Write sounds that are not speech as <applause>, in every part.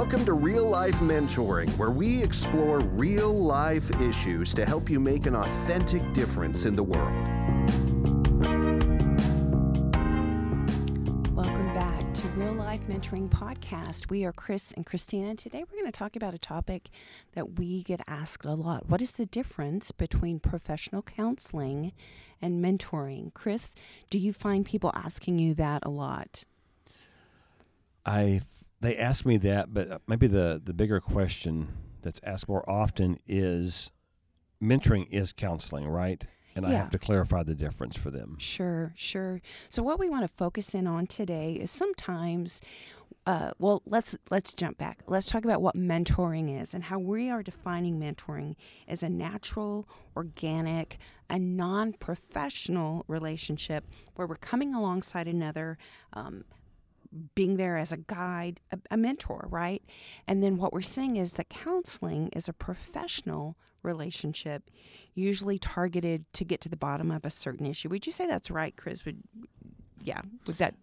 Welcome to Real Life Mentoring, where we explore real life issues to help you make an authentic difference in the world. Welcome back to Real Life Mentoring Podcast. We are Chris and Christina, and today we're going to talk about a topic that we get asked a lot. What is the difference between professional counseling and mentoring? Chris, do you find people asking you that a lot? I they ask me that, but uh, maybe the the bigger question that's asked more often is mentoring is counseling, right? And I have to clarify the difference for them. Sure, sure. So what we want to focus in on today is sometimes uh, well, let's let's jump back. Let's talk about what mentoring is and how we are defining mentoring as a natural, organic, a non-professional relationship where we're coming alongside another, um, being there as a guide, a, a mentor, right? And then what we're seeing is that counseling is a professional relationship, usually targeted to get to the bottom of a certain issue. Would you say that's right, Chris? Would yeah, would that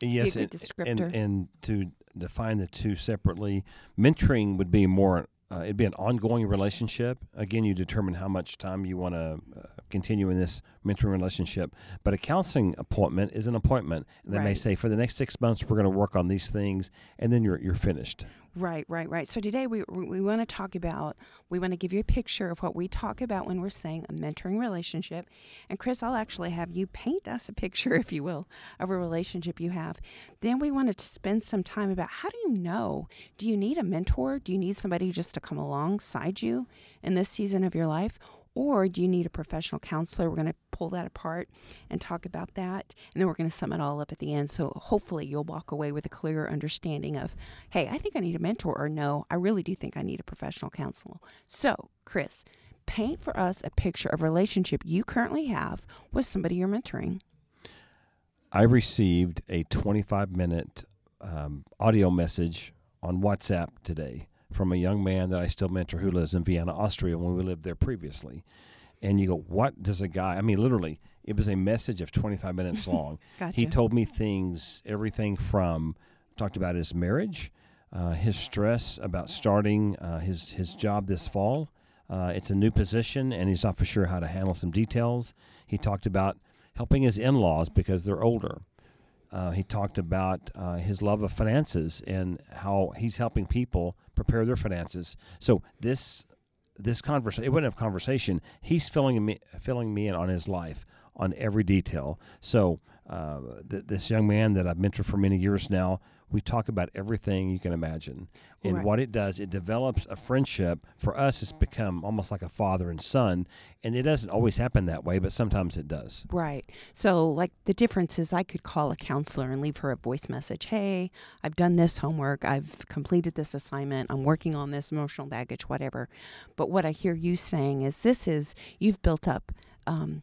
Yes, and, descriptor. and and to define the two separately, mentoring would be more. Uh, it'd be an ongoing relationship. Again, you determine how much time you want to uh, continue in this mentoring relationship. But a counseling appointment is an appointment, and they may say, for the next six months, we're going to work on these things, and then you're you're finished. Right, right, right. So today we we, want to talk about we want to give you a picture of what we talk about when we're saying a mentoring relationship. And Chris, I'll actually have you paint us a picture, <laughs> if you will, of a relationship you have. Then we want to spend some time about how do you know? Do you need a mentor? Do you need somebody just to come alongside you in this season of your life? Or do you need a professional counselor? We're going to pull that apart and talk about that. And then we're going to sum it all up at the end. So hopefully you'll walk away with a clearer understanding of, hey, I think I need a mentor, or no, I really do think I need a professional counselor. So, Chris, paint for us a picture of a relationship you currently have with somebody you're mentoring. I received a 25 minute um, audio message on WhatsApp today from a young man that I still mentor who lives in Vienna, Austria, when we lived there previously. And you go, what does a guy, I mean, literally, it was a message of 25 minutes <laughs> long. Gotcha. He told me things, everything from, talked about his marriage, uh, his stress about starting uh, his, his job this fall. Uh, it's a new position, and he's not for sure how to handle some details. He talked about helping his in laws because they're older. Uh, he talked about uh, his love of finances and how he's helping people prepare their finances. So this this conversation, it wasn't a conversation. He's filling me filling me in on his life on every detail. So uh, th- this young man that I've mentored for many years now, we talk about everything you can imagine. And Right. what it does, it develops a friendship. For us, it's become almost like a father and son. And it doesn't always happen that way, but sometimes it does. Right. So, like, the difference is I could call a counselor and leave her a voice message Hey, I've done this homework. I've completed this assignment. I'm working on this emotional baggage, whatever. But what I hear you saying is this is you've built up um,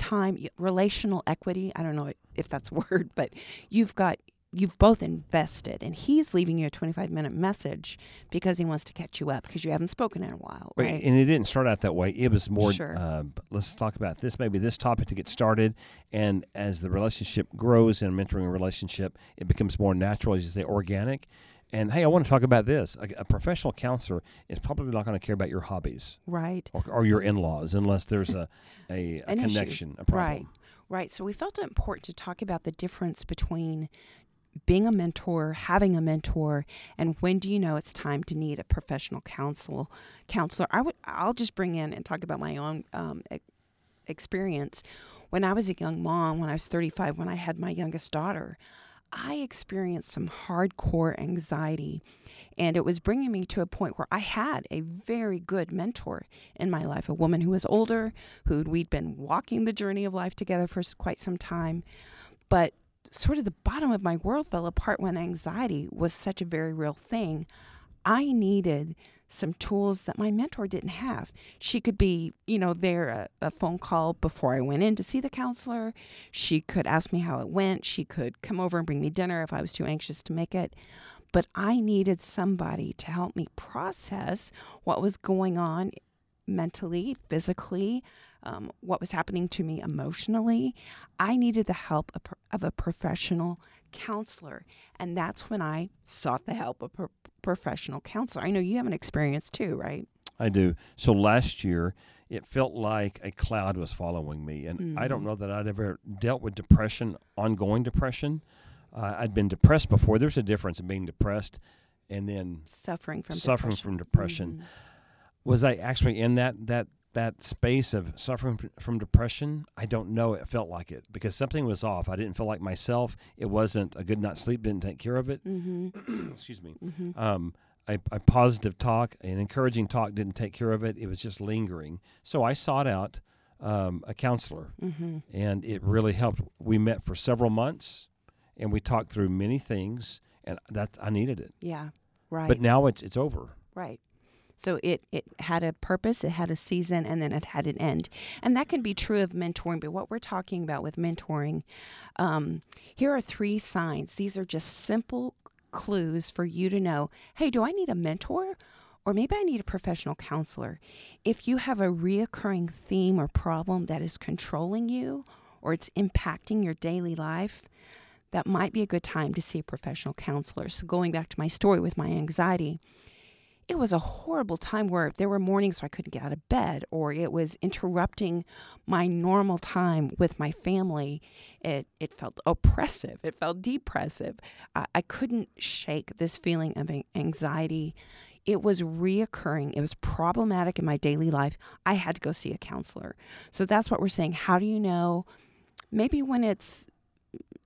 time, relational equity. I don't know if that's a <laughs> word, but you've got. You've both invested, and he's leaving you a 25 minute message because he wants to catch you up because you haven't spoken in a while, Right. right? And it didn't start out that way. It was more, Sure. uh, let's talk about this, maybe this topic to get started. And as the relationship grows in a mentoring relationship, it becomes more natural, as you say, organic. And hey, I want to talk about this. A, a professional counselor is probably not going to care about your hobbies right. or, or your in laws unless there's a, a, <laughs> a An issue. connection, a problem. Right. Right. So we felt it important to talk about the difference between being a mentor, having a mentor, and when do you know it's time to need a professional counsel counselor. I would I'll just bring in and talk about my own um, experience. When I was a young mom, when I was 35, when I had my youngest daughter, I experienced some hardcore anxiety. And it was bringing me to a point where I had a very good mentor in my life, a woman who was older, who we'd been walking the journey of life together for quite some time. But sort of the bottom of my world fell apart when anxiety was such a very real thing. I needed some tools that my mentor didn't have. She could be, you know, there a, a phone call before I went in to see the counselor. She could ask me how it went. She could come over and bring me dinner if I was too anxious to make it. But I needed somebody to help me process what was going on mentally, physically, um, what was happening to me emotionally, I needed the help of, of a professional counselor. And that's when I sought the help of a professional counselor. I know you have an experience too, right? I do. So last year, it felt like a cloud was following me. And mm-hmm. I don't mm-hmm. know that I'd ever dealt with depression, ongoing depression. Uh, I'd been depressed before. There's a difference in being depressed and then suffering from suffering depression. from depression. Mm-hmm. Was I actually in that that that space of suffering from depression? I don't know. It felt like it because something was off. I didn't feel like myself. It wasn't a good night's sleep. Didn't take care of it. Mm-hmm. <clears throat> Excuse me. Mm-hmm. Um, a, a, positive talk, an encouraging talk, didn't take care of it. It was just lingering. So I sought out um, a counselor, mm-hmm. and it really helped. We met for several months, and we talked through many things, and that I needed it. Yeah, right. But now it's it's over. Right. So it, it had a purpose, it had a season, and then it had an end. And that can be true of mentoring. But what we're talking about with mentoring, um, here are three signs. These are just simple clues for you to know hey, do I need a mentor? Or maybe I need a professional counselor. If you have a reoccurring theme or problem that is controlling you or it's impacting your daily life, that might be a good time to see a professional counselor. So, going back to my story with my anxiety, it was a horrible time where there were mornings so I couldn't get out of bed or it was interrupting my normal time with my family. It, it felt oppressive. It felt depressive. I, couldn't shake this feeling of anxiety. It was reoccurring. It was problematic in my daily life. I had to go see a counselor. So that's what we're saying. How do you know? Maybe when it's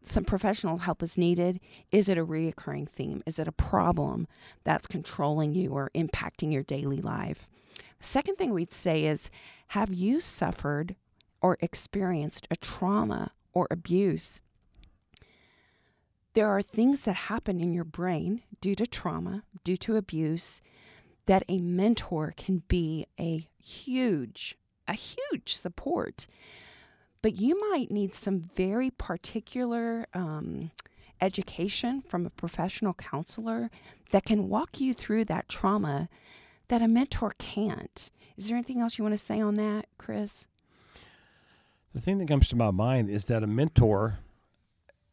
some professional help is needed. Is it a reoccurring theme? Is it a problem that's controlling you or impacting your daily life? Second thing we'd say is have you suffered or experienced a trauma or abuse? There are things that happen in your brain due to trauma, due to abuse, that a mentor can be a huge, a huge support but you might need some very particular um, education from a professional counselor that can walk you through that trauma that a mentor can't. Is there anything else you want to say on that, Chris? The thing that comes to my mind is that a mentor,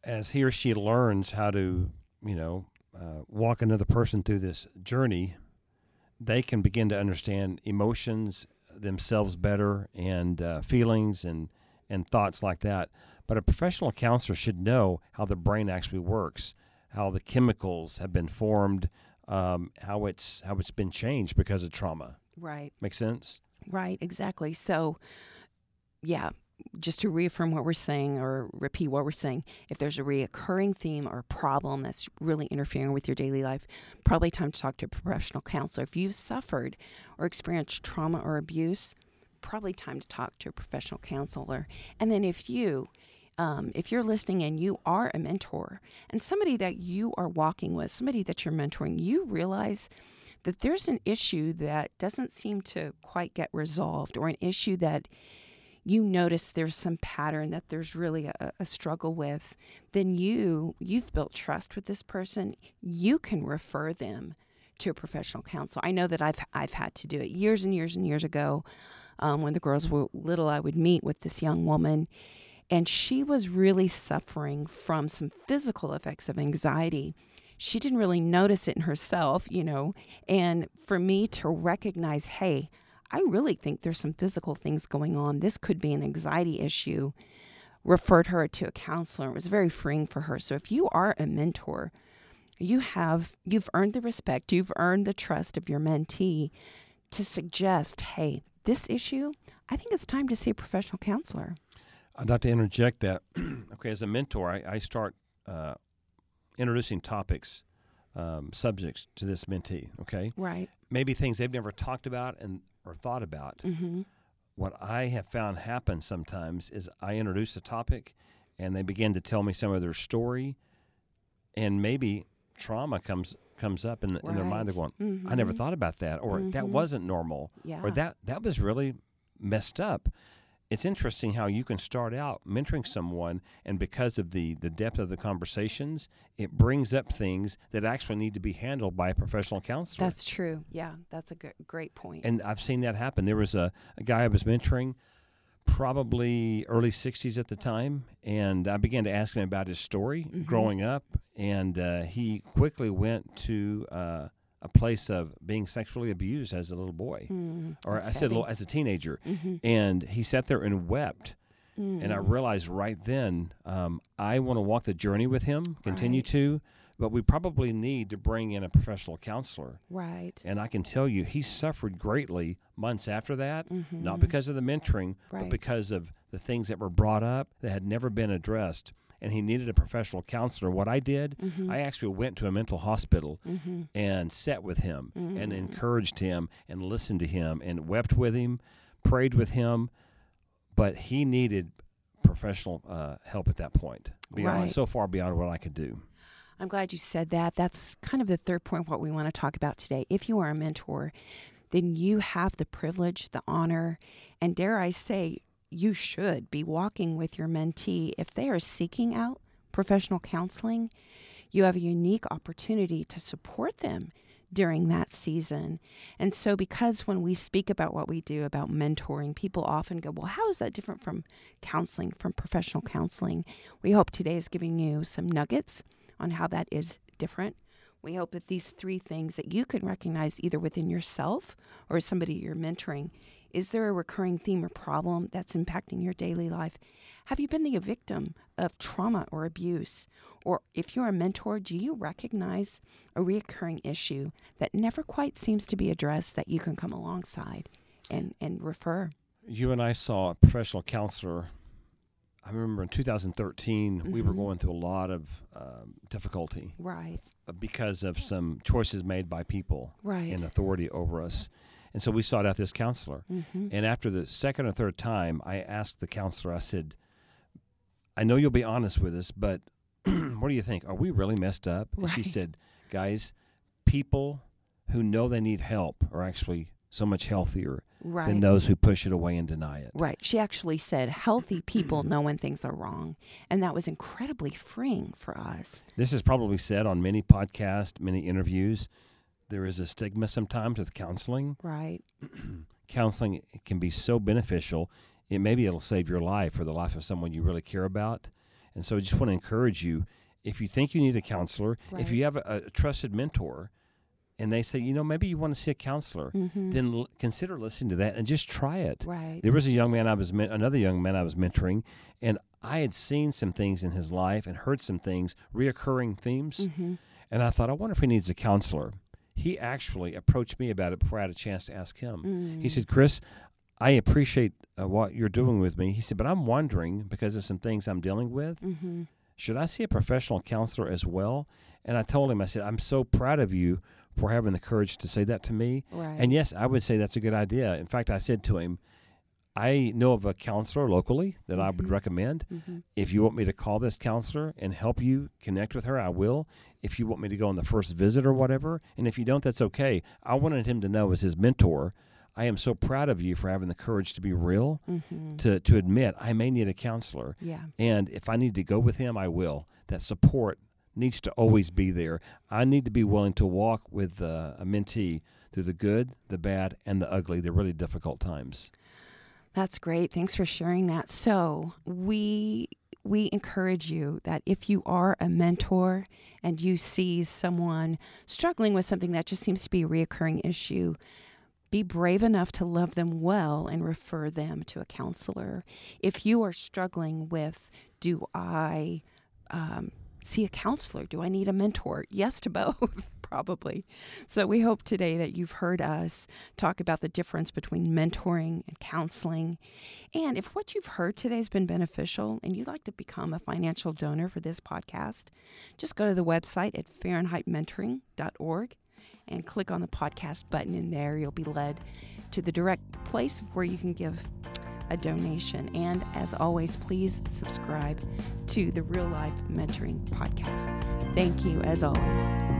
as he or she learns how to, you know, uh, walk another person through this journey, they can begin to understand emotions themselves better and uh, feelings and and thoughts like that. But a professional counselor should know how the brain actually works, how the chemicals have been formed, um, how it's how it's been changed because of trauma. Right. Makes sense? Right. Exactly. So, yeah. Just to reaffirm what we're saying or repeat what we're saying, if there's a reoccurring theme or problem that's really interfering with your daily life, probably time to talk to a professional counselor. If you've suffered or experienced trauma or abuse, probably time to talk to a professional counselor. And then if you um, if you're listening and you are a mentor and somebody that you are walking with, somebody that you're mentoring, you realize that there's an issue that doesn't seem to quite get resolved or an issue that you notice there's some pattern that there's really a, a, struggle with then you you've built trust with this person. You can refer them to a professional counsel i know that i've i've had to do it years and years and years ago um, when the girls were little, I would meet with this young woman, and she was really suffering from some physical effects of anxiety. She didn't really notice it in herself, you know, and for me to recognize, hey, I really think there's some physical things going on. This could be an anxiety issue. Referred her to a counselor. It was very freeing for her. So if you are a mentor, you have you've earned the respect, you've earned the trust of your mentee to suggest, hey, this issue, I think it's time to see a professional counselor. I'd like to interject that. <clears throat> okay, as a mentor, I, I start uh, introducing topics, um, subjects to this mentee. Okay, right? Maybe things they've never talked about and or thought about. Mm-hmm. What I have found happen sometimes is I introduce a topic, and they begin to tell me some of their story, and maybe trauma comes comes up in, the, right. in their mind. They're going, mm-hmm. "I never mm-hmm. thought about that," or mm-hmm. "That wasn't normal," yeah. or "That that was really messed up." It's interesting how you can start out mentoring someone, and because of the the depth of the conversations, it brings up things that actually need to be handled by a professional counselor. That's true. Yeah, that's a great point. And I've seen that happen. There was a, a guy I was mentoring probably early 60s at the time. And I began to ask him about his story Mhm. growing up. And uh, he quickly went to uh, a place of being sexually abused as a little boy, Mm, or I said as a teenager. Mhm. And he sat there and wept. And I Mm. realized right then, um, I want to walk the journey with him, continue Right. to, but we probably need to bring in a professional counselor. right. And I can tell you, he suffered greatly months after that, not Mhm. because of the mentoring, but because of the things that were brought up that had never been addressed. And he needed a professional counselor. What I did, Mhm. I actually went to a mental hospital Mhm. and sat with him and Mm. encouraged him and listened to him and wept with him, prayed with him. But he needed professional uh, help at that point, beyond Right. so far beyond what I could do. I'm glad you said that. That's kind of the third point, what we want to talk about today. If you are a mentor, then you have the privilege, the honor, and dare I say, you should be walking with your mentee. If they are seeking out professional counseling, you have a unique opportunity to support them during that season. And so, because when we speak about what we do about mentoring, people often go, Well, how is that different from counseling, from professional counseling? We hope today is giving you some nuggets on how that is different. We hope that these three things that you can recognize either within yourself or somebody you're mentoring. Is there a recurring theme or problem that's impacting your daily life? Have you been the victim of trauma or abuse? Or if you're a mentor, do you recognize a reoccurring issue that never quite seems to be addressed that you can come alongside and, and refer? You and I saw a professional counselor. I remember in 2013, we were Mhm. going through a lot of um, difficulty Right, because of some choices made by people right. in authority over us. And so we sought out this counselor. hmm And after the second or third time, I asked the counselor, I said, I know you'll be honest with us, but <clears throat> what do you think? Are we really messed up? And she said, Guys, people who know they need help are actually so much healthier Right. than those who push it away and deny it. Right. She actually said healthy people know when things are wrong. And that was incredibly freeing for us. This is probably said on many podcasts, many interviews. There is a stigma sometimes with counseling. Right. <clears throat> counseling can be so beneficial. It maybe it'll save your life or the life of someone you really care about. And so I just want to encourage you if you think you need a counselor, if you have a, a trusted mentor and they say, you know, maybe you want to see a counselor, hmm then l- consider listening to that and just try it. right. There was a young man I was men- another young man I was mentoring and I had seen some things in his life and heard some things, reoccurring themes, hmm and I thought, I wonder if he needs a counselor. He actually approached me about it before I had a chance to ask him. Mm. He said, Chris, I appreciate uh, what you're doing with me. He said, but I'm wondering because of some things I'm dealing with, hmm should I see a professional counselor as well? And I told him, I said, I'm so proud of you for having the courage to say that to me. Right. And yes, I would say that's a good idea. In fact, I said to him, I know of a counselor locally that I would Mhm. recommend. hmm If you want me to call this counselor and help you connect with her, I will. If you want me to go on the first visit or whatever, and if you don't, that's okay. I wanted him to know as his mentor, I am so proud of you for having the courage to be real, hmm to, to admit I may need a counselor. Yeah. And if I need to go with him, I will. That support needs to always be there. I need to be willing to walk with uh, a mentee through the good, the bad, and the ugly, the really difficult times. That's great. Thanks for sharing that. So, we we encourage you that if you are a mentor and you see someone struggling with something that just seems to be a reoccurring issue, be brave enough to love them well and refer them to a counselor. If you are struggling with, do I um, see a counselor? Do I need a mentor? <laughs> Yes to both, <laughs> probably. So we hope today that you've heard us talk about the difference between mentoring and counseling. And if what you've heard today has been beneficial and you'd like to become a financial donor for this podcast, just go to the website at FahrenheitMentoring.org and click on the podcast button in there. You'll be led to the direct place where you can give a donation. And as always, please subscribe to the Real Life Mentoring Podcast. Thank you, as always.